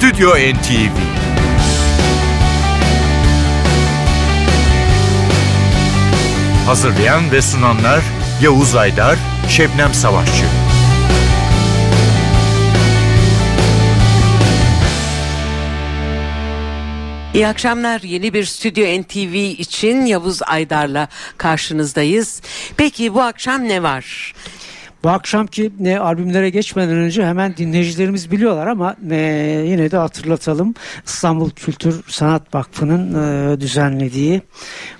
Stüdyo NTV Hazırlayan ve sunanlar Yavuz Aydar, Şebnem Savaşçı. İyi akşamlar. Yeni bir Stüdyo NTV için Yavuz Aydar'la karşınızdayız. Peki bu akşam ne var? Bu akşamki ne albümlere geçmeden önce hemen dinleyicilerimiz biliyorlar ama e, yine de hatırlatalım. İstanbul Kültür Sanat Vakfı'nın e, düzenlediği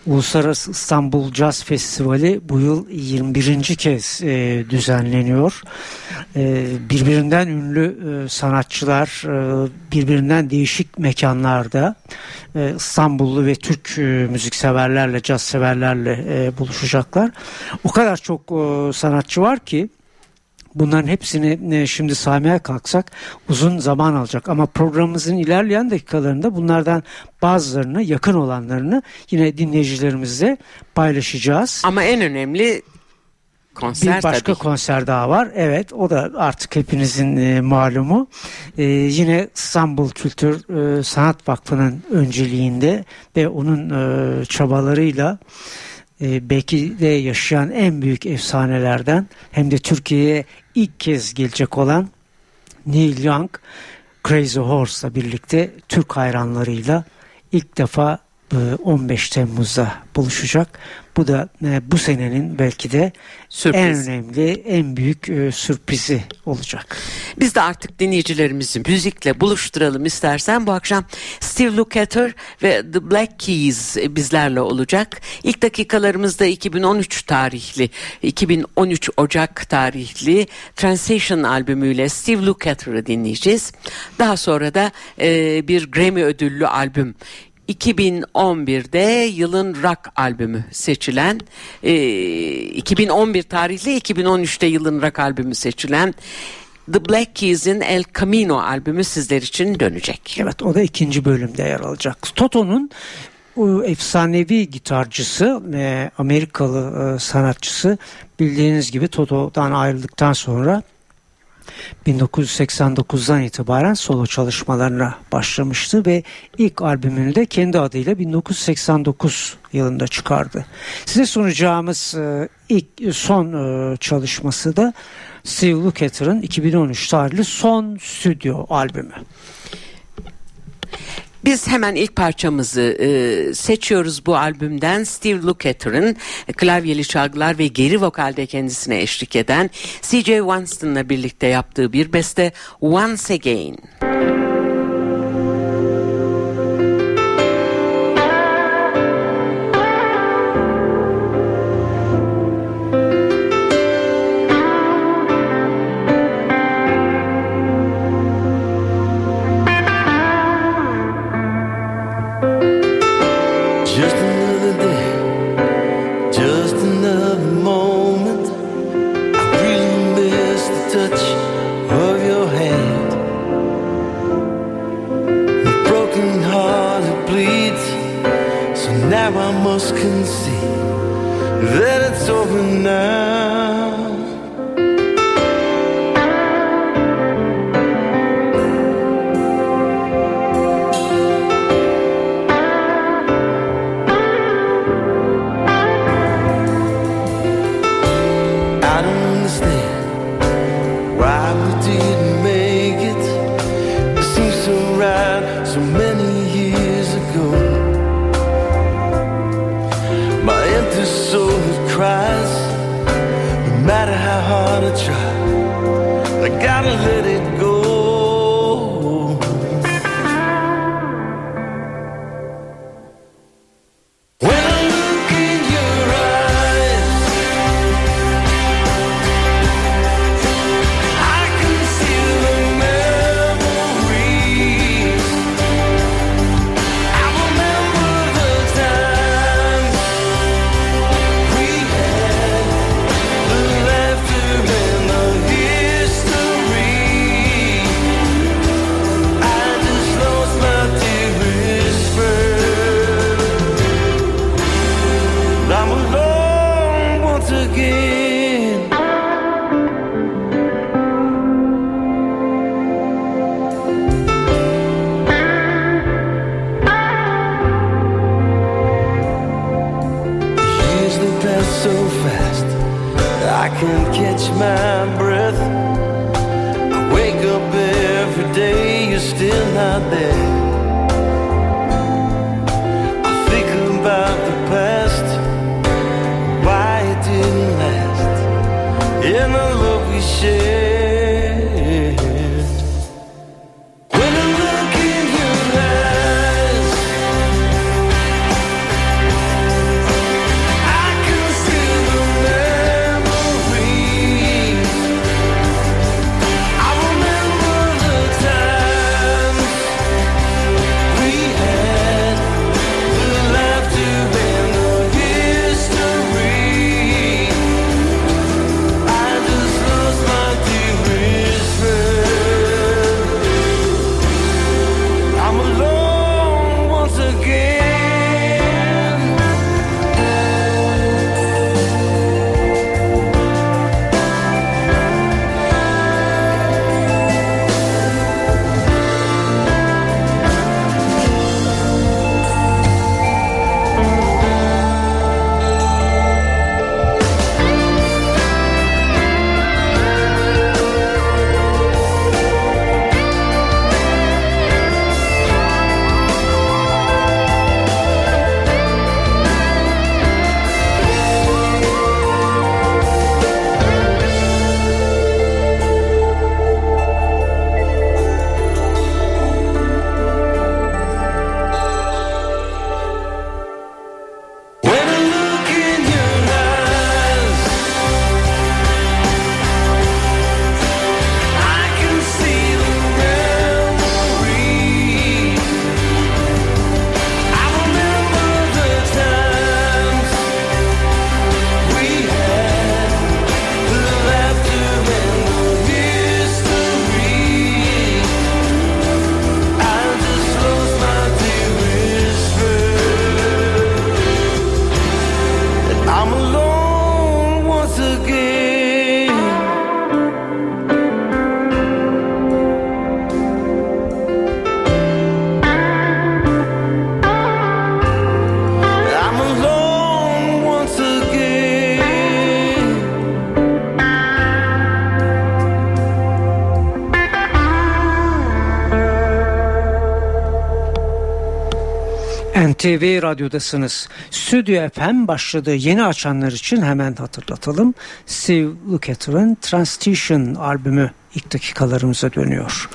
Uluslararası İstanbul Jazz Festivali bu yıl 21. kez e, düzenleniyor. E, birbirinden ünlü e, sanatçılar e, birbirinden değişik mekanlarda e, İstanbullu ve Türk e, müzikseverlerle, caz severlerle e, buluşacaklar. O kadar çok e, sanatçı var ki Bunların hepsini e, şimdi saymaya kalksak uzun zaman alacak ama programımızın ilerleyen dakikalarında bunlardan bazılarını yakın olanlarını yine dinleyicilerimizle paylaşacağız. Ama en önemli konser bir başka tabii. konser daha var. Evet o da artık hepinizin e, malumu. E, yine İstanbul Kültür e, Sanat Vakfı'nın önceliğinde ve onun e, çabalarıyla e, de yaşayan en büyük efsanelerden hem de Türkiye'ye ilk kez gelecek olan Neil Young Crazy Horse'la birlikte Türk hayranlarıyla ilk defa 15 e, Temmuz'da buluşacak. Bu da e, bu senenin belki de Sürpriz. en önemli, en büyük e, sürprizi olacak. Biz de artık dinleyicilerimizi müzikle buluşturalım istersen. Bu akşam Steve Lukather ve The Black Keys bizlerle olacak. İlk dakikalarımızda 2013 tarihli, 2013 Ocak tarihli Transition albümüyle Steve Lukather'ı dinleyeceğiz. Daha sonra da e, bir Grammy ödüllü albüm 2011'de yılın rock albümü seçilen e, 2011 tarihli 2013'te yılın rock albümü seçilen The Black Keys'in El Camino albümü sizler için dönecek. Evet o da ikinci bölümde yer alacak. Toto'nun o efsanevi gitarcısı, e, Amerikalı e, sanatçısı bildiğiniz gibi Toto'dan ayrıldıktan sonra 1989'dan itibaren solo çalışmalarına başlamıştı ve ilk albümünü de kendi adıyla 1989 yılında çıkardı. Size sunacağımız e, ilk son e, çalışması da Steve Lukather'ın 2013 tarihli son stüdyo albümü. Biz hemen ilk parçamızı e, seçiyoruz bu albümden. Steve Lukather'ın klavyeli çalgılar ve geri vokalde kendisine eşlik eden C.J. Winston'la birlikte yaptığı bir beste Once Again. This soul that cries, no matter how hard I try. I gotta let it NTV Radyo'dasınız. Stüdyo FM başladığı yeni açanlar için hemen hatırlatalım. Steve Lukather'ın Transition albümü ilk dakikalarımıza dönüyor.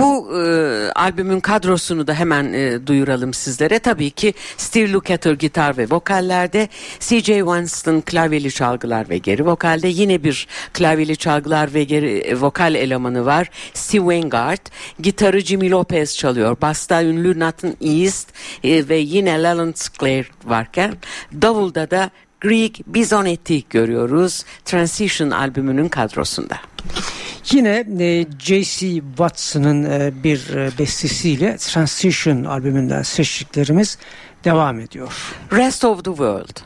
Bu e, albümün kadrosunu da hemen e, duyuralım sizlere. Tabii ki Steve Lukather gitar ve vokallerde, C.J. Winston klavyeli çalgılar ve geri vokalde. Yine bir klavyeli çalgılar ve geri e, vokal elemanı var. Steve Wingard, gitarı Jimmy Lopez çalıyor. Basta ünlü Nathan East e, ve yine Leland Sklar varken davulda da Greg Bisonetti görüyoruz Transition albümünün kadrosunda. Yine e, J.C. Watson'ın e, bir e, bestesiyle Transition albümünden seçtiklerimiz devam ediyor. Rest of the World.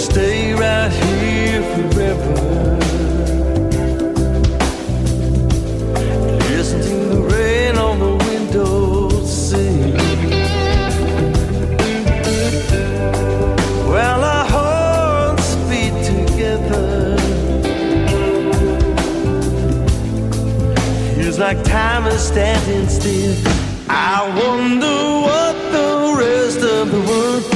Stay right here forever? Listen to the rain on the window. Well, our hearts beat together. Feels like time is standing still. I wonder what the rest of the world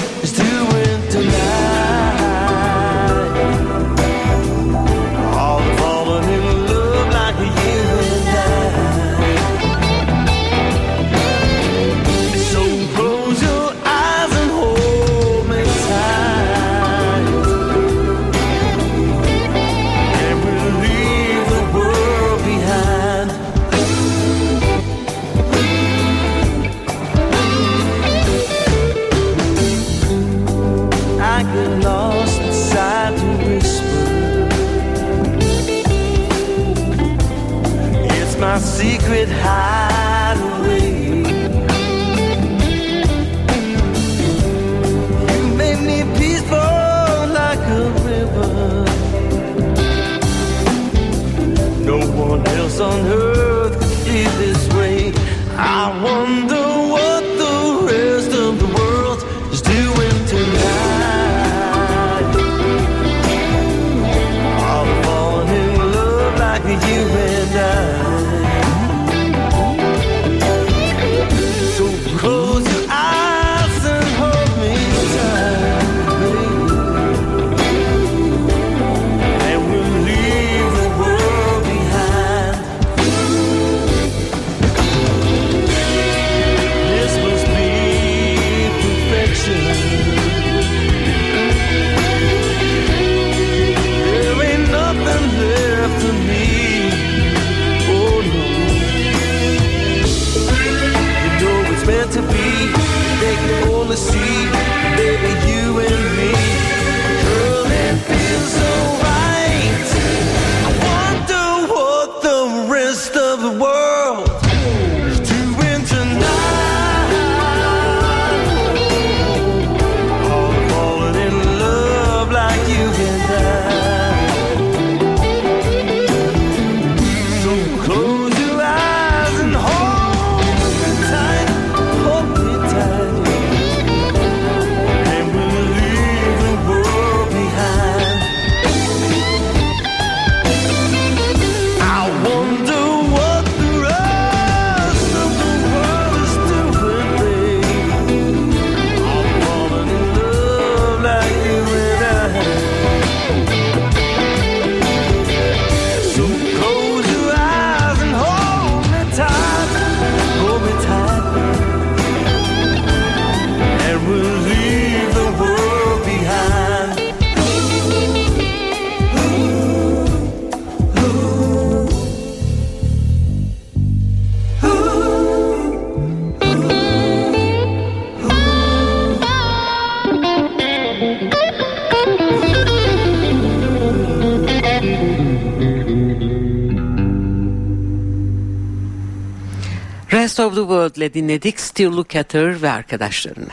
of the World ile dinledik Steve Lukather ve arkadaşlarını.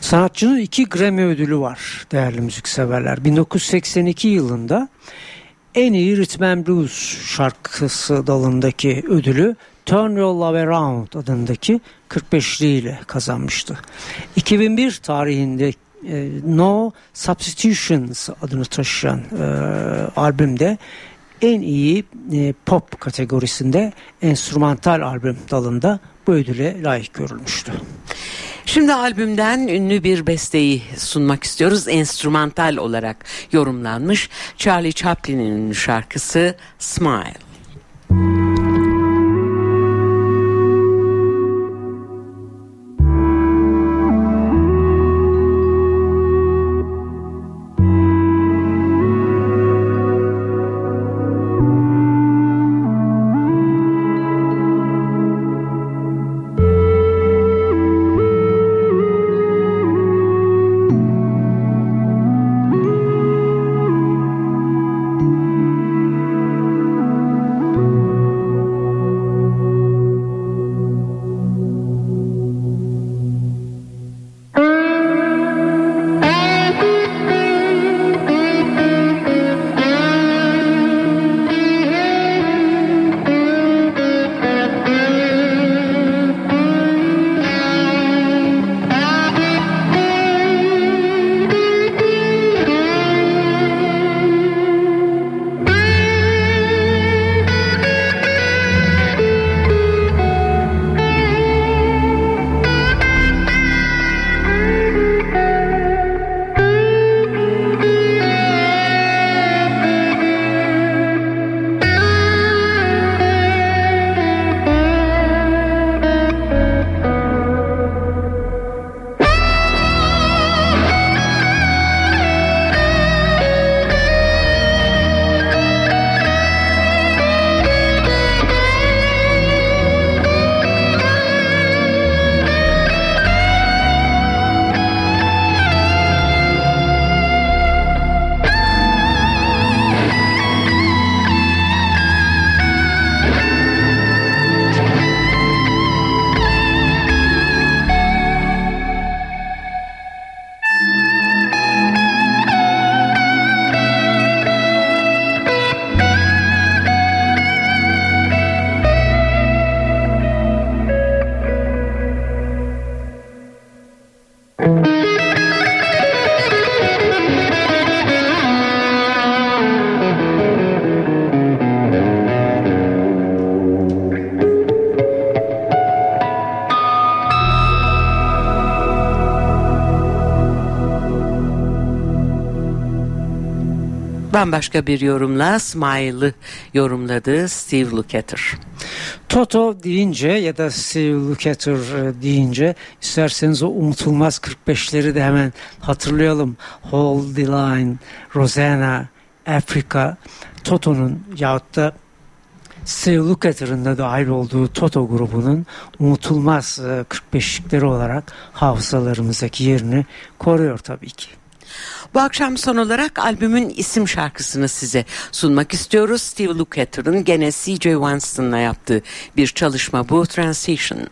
Sanatçının iki Grammy ödülü var değerli müzikseverler. 1982 yılında en iyi Rhythm and Blues şarkısı dalındaki ödülü Turn Your Love Around adındaki 45'li ile kazanmıştı. 2001 tarihinde e, No Substitutions adını taşıyan e, albümde en iyi e, pop kategorisinde enstrümantal albüm dalında bu ödüle layık görülmüştü. Şimdi albümden ünlü bir besteyi sunmak istiyoruz. Enstrümantal olarak yorumlanmış Charlie Chaplin'in şarkısı Smile. Bambaşka bir yorumla Smile'ı yorumladı Steve Lukather. Toto deyince ya da Steve Lukather e, deyince isterseniz o unutulmaz 45'leri de hemen hatırlayalım. Hold the Line, Rosanna, Africa, Toto'nun yahut da Steve Lukather'ın da dahil olduğu Toto grubunun unutulmaz 45'likleri olarak hafızalarımızdaki yerini koruyor tabii ki. Bu akşam son olarak albümün isim şarkısını size sunmak istiyoruz. Steve Lukather'ın gene C.J. Winston'la yaptığı bir çalışma bu Transition.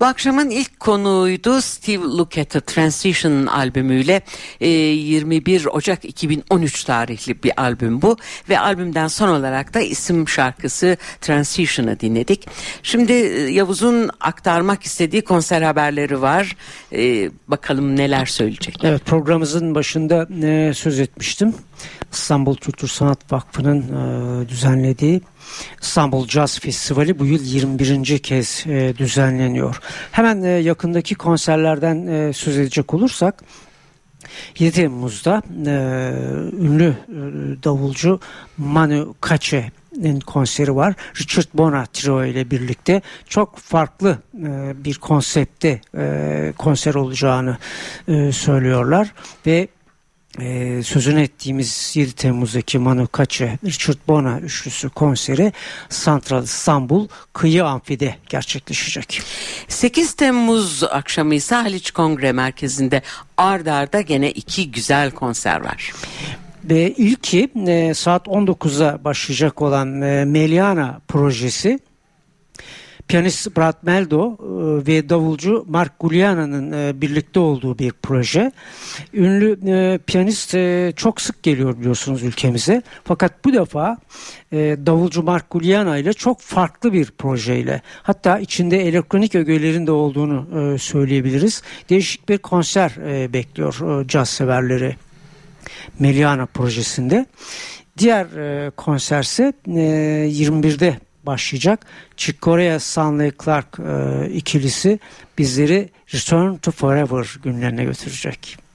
Bu akşamın ilk konuğuydu Steve Lukather Transition albümüyle e, 21 Ocak 2013 tarihli bir albüm bu ve albümden son olarak da isim şarkısı Transition'ı dinledik. Şimdi e, Yavuz'un aktarmak istediği konser haberleri var. E, bakalım neler söyleyecek. Evet programımızın başında e, söz etmiştim. İstanbul Kültür Sanat Vakfı'nın e, düzenlediği İstanbul Jazz Festivali bu yıl 21. kez e, düzenleniyor. Hemen e, yakındaki konserlerden e, söz edecek olursak 7 Temmuz'da e, ünlü e, davulcu Manu Katche'nin konseri var. Richard Bona Trio ile birlikte çok farklı e, bir konsepte e, konser olacağını e, söylüyorlar ve e, sözünü ettiğimiz 7 Temmuz'daki Manu Katche, Richard Bona üçlüsü konseri Santral İstanbul Kıyı Amfi'de gerçekleşecek. 8 Temmuz akşamı ise Haliç Kongre Merkezi'nde ard arda gene iki güzel konser var. Ve ilki e, saat 19'a başlayacak olan e, Meliana projesi piyanist Brad Meldo e, ve davulcu Mark Guliana'nın e, birlikte olduğu bir proje. Ünlü e, piyanist çok sık geliyor biliyorsunuz ülkemize. Fakat bu defa davulcu Mark Guliana ile çok farklı bir projeyle hatta içinde elektronik ögelerin de olduğunu söyleyebiliriz. Değişik bir konser bekliyor caz severleri. Meliana projesinde. Diğer konserse e, 21'de başlayacak. Chick Corea, Stanley Clark e, ikilisi bizleri Return to Forever günlerine götürecek.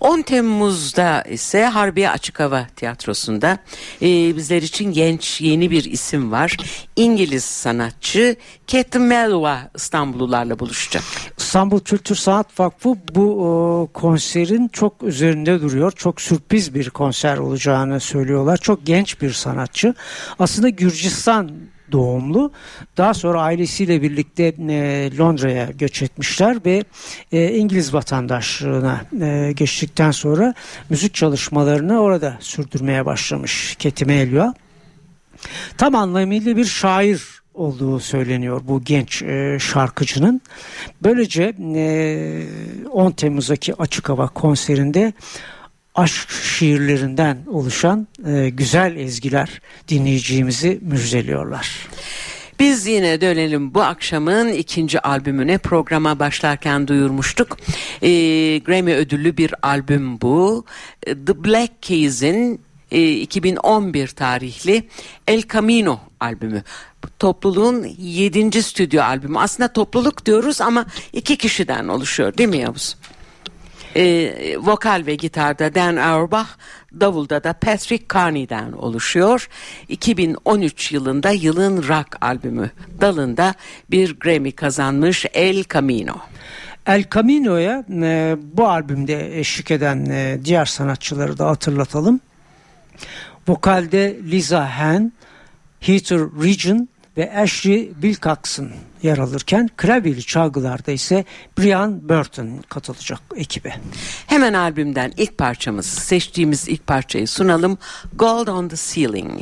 10 Temmuz'da ise Harbiye Açık Hava Tiyatrosu'nda e, bizler için genç yeni bir isim var. İngiliz sanatçı Cat Melwa İstanbullularla buluşacak. İstanbul Kültür Sanat Vakfı bu e, konserin çok üzerinde duruyor. Çok sürpriz bir konser olacağını söylüyorlar. Çok genç bir sanatçı. Aslında Gürcistan doğumlu. Daha sonra ailesiyle birlikte e, Londra'ya göç etmişler ve e, İngiliz vatandaşlığına e, geçtikten sonra müzik çalışmalarını orada sürdürmeye başlamış Ketime Elva. Tam anlamıyla bir şair olduğu söyleniyor bu genç e, şarkıcının. Böylece e, 10 Temmuz'daki açık hava konserinde aşk şiirlerinden oluşan e, güzel ezgiler dinleyeceğimizi müjdeliyorlar. Biz yine dönelim bu akşamın ikinci albümüne programa başlarken duyurmuştuk. E, Grammy ödüllü bir albüm bu. The Black Keys'in e, 2011 tarihli El Camino albümü. Topluluğun yedinci stüdyo albümü. Aslında topluluk diyoruz ama iki kişiden oluşuyor değil mi Yavuz? E, vokal ve gitarda Dan Auerbach, davulda da Patrick Carney'den oluşuyor. 2013 yılında yılın rock albümü dalında bir Grammy kazanmış El Camino. El Camino'ya e, bu albümde eşlik eden e, diğer sanatçıları da hatırlatalım. Vokalde Lisa Han, Heather Region ve Ashley Wilcoxon yer alırken klavyeli çalgılarda ise Brian Burton katılacak ekibe. Hemen albümden ilk parçamız seçtiğimiz ilk parçayı sunalım. Gold on the Ceiling.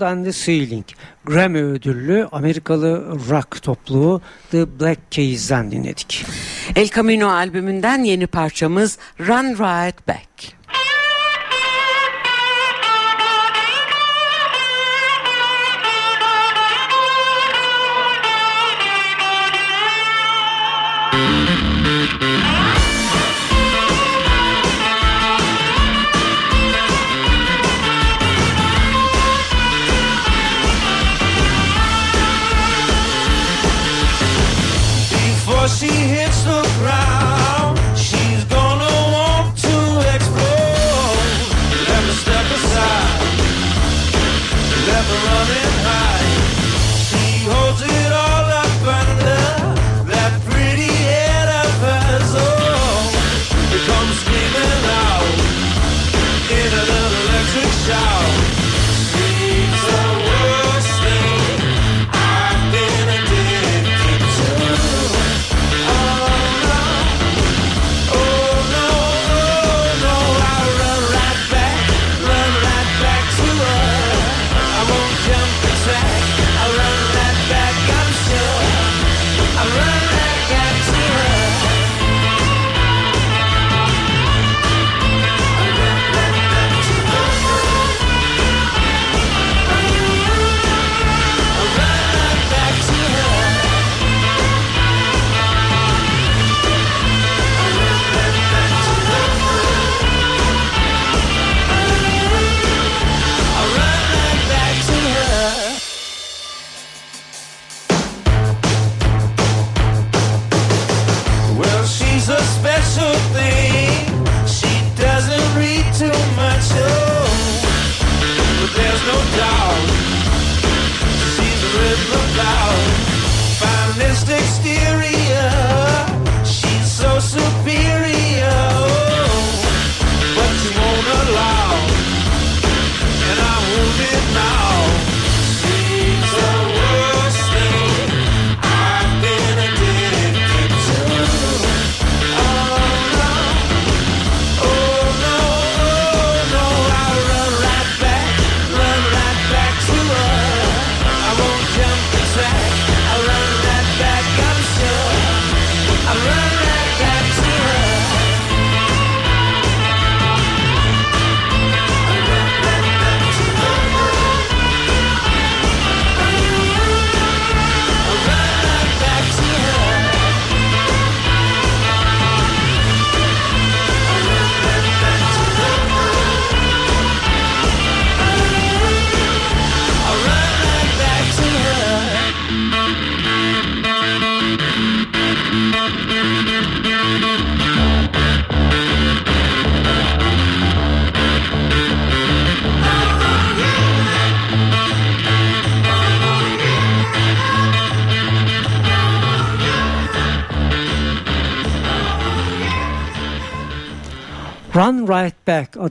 Gold and the Ceiling Grammy ödüllü Amerikalı rock topluluğu The Black Keys'den dinledik. El Camino albümünden yeni parçamız Run Right Back.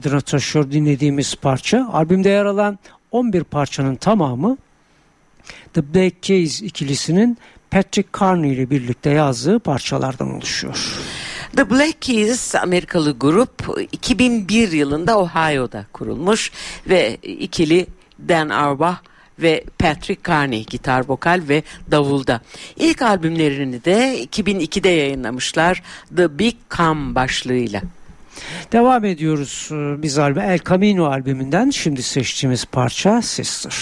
Adını taşıyor dinlediğimiz parça. Albümde yer alan 11 parçanın tamamı The Black Keys ikilisinin Patrick Carney ile birlikte yazdığı parçalardan oluşuyor. The Black Keys Amerikalı grup 2001 yılında Ohio'da kurulmuş ve ikili Dan Auerbach ve Patrick Carney gitar vokal ve davulda. İlk albümlerini de 2002'de yayınlamışlar The Big Come başlığıyla. Devam ediyoruz e, biz albüm El Camino albümünden şimdi seçtiğimiz parça Sister.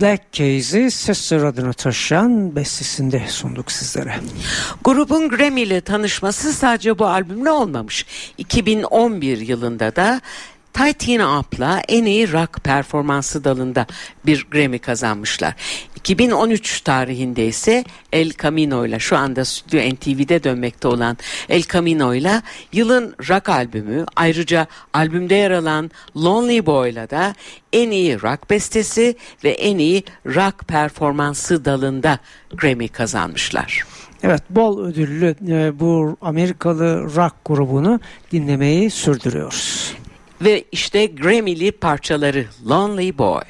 Black Keys'i Sister adını taşıyan bestesinde sunduk sizlere. Grubun Grammy ile tanışması sadece bu albümle olmamış. 2011 yılında da Tighten Up'la en iyi rock performansı dalında bir Grammy kazanmışlar. 2013 tarihinde ise El Camino ile şu anda Stüdyo NTV'de dönmekte olan El Camino ile yılın rock albümü ayrıca albümde yer alan Lonely Boy'la da en iyi rock bestesi ve en iyi rock performansı dalında Grammy kazanmışlar. Evet bol ödüllü e, bu Amerikalı rock grubunu dinlemeyi sürdürüyoruz. Ve işte Grammy'li parçaları Lonely Boy.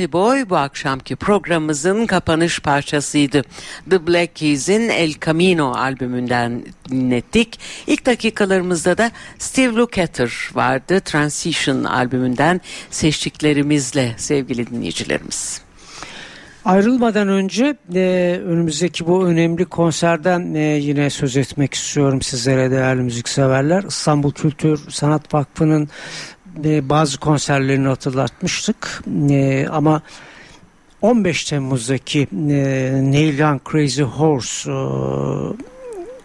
Lonely Boy bu akşamki programımızın kapanış parçasıydı. The Black Keys'in El Camino albümünden dinlettik. İlk dakikalarımızda da Steve Lukather vardı. Transition albümünden seçtiklerimizle sevgili dinleyicilerimiz. Ayrılmadan önce e, önümüzdeki bu önemli konserden e, yine söz etmek istiyorum sizlere değerli müzikseverler. İstanbul Kültür Sanat Vakfı'nın bazı konserlerini hatırlatmıştık E, ama 15 Temmuz'daki e, Neil Young Crazy Horse e,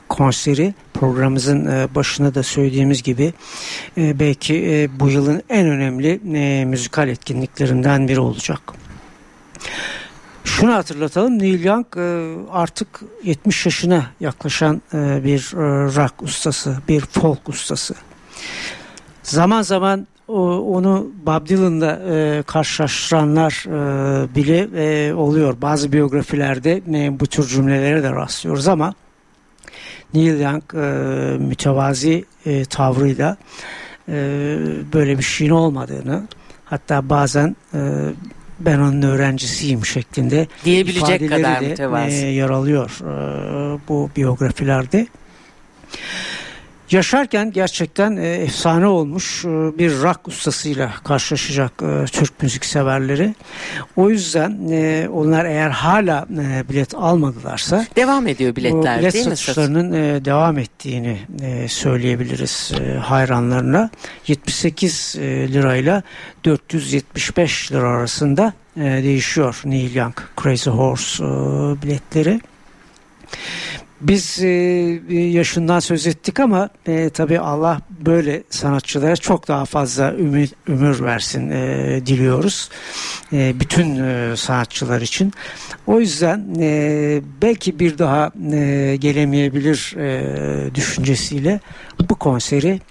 konseri programımızın başına da söylediğimiz gibi belki bu yılın en önemli müzikal etkinliklerinden biri olacak. Şunu hatırlatalım Neil Young artık 70 yaşına yaklaşan bir rock ustası, bir folk ustası. Zaman zaman onu Bob Dylan'la e, karşılaştıranlar e, bile e, oluyor. Bazı biyografilerde e, bu tür cümlelere de rastlıyoruz ama Neil Young e, mütevazi e, tavrıyla e, böyle bir şeyin olmadığını hatta bazen e, ben onun öğrencisiyim şeklinde Diyebilecek kadar de, mütevazı. e, yer alıyor e, bu biyografilerde. Yaşarken gerçekten e, efsane olmuş e, bir rock ustasıyla karşılaşacak e, Türk müzik severleri. O yüzden e, onlar eğer hala e, bilet almadılarsa Devam ediyor biletler bilet değil mi? satışlarının e, devam ettiğini e, söyleyebiliriz e, hayranlarına. 78 e, lirayla 475 lira arasında e, değişiyor Neil Young Crazy Horse e, biletleri. Biz e, yaşından söz ettik ama e, tabii Allah böyle sanatçılara çok daha fazla ümit, ömür versin e, diliyoruz. E, bütün e, sanatçılar için. O yüzden e, belki bir daha e, gelemeyebilir e, düşüncesiyle bu konseri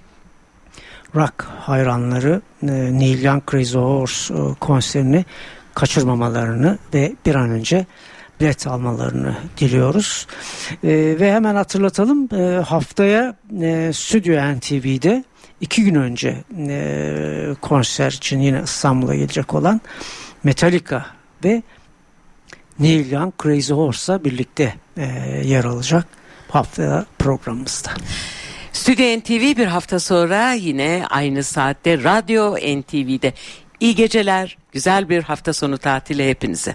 rock hayranları e, Neil Young Crazy Horse konserini kaçırmamalarını ve bir an önce bilet almalarını diliyoruz. E, ve hemen hatırlatalım e, haftaya e, Stüdyo NTV'de iki gün önce e, konser için yine İstanbul'a gelecek olan Metallica ve Neil Young Crazy Horse'la birlikte e, yer alacak haftaya programımızda. Stüdyo NTV bir hafta sonra yine aynı saatte Radyo NTV'de. İyi geceler, güzel bir hafta sonu tatili hepinize.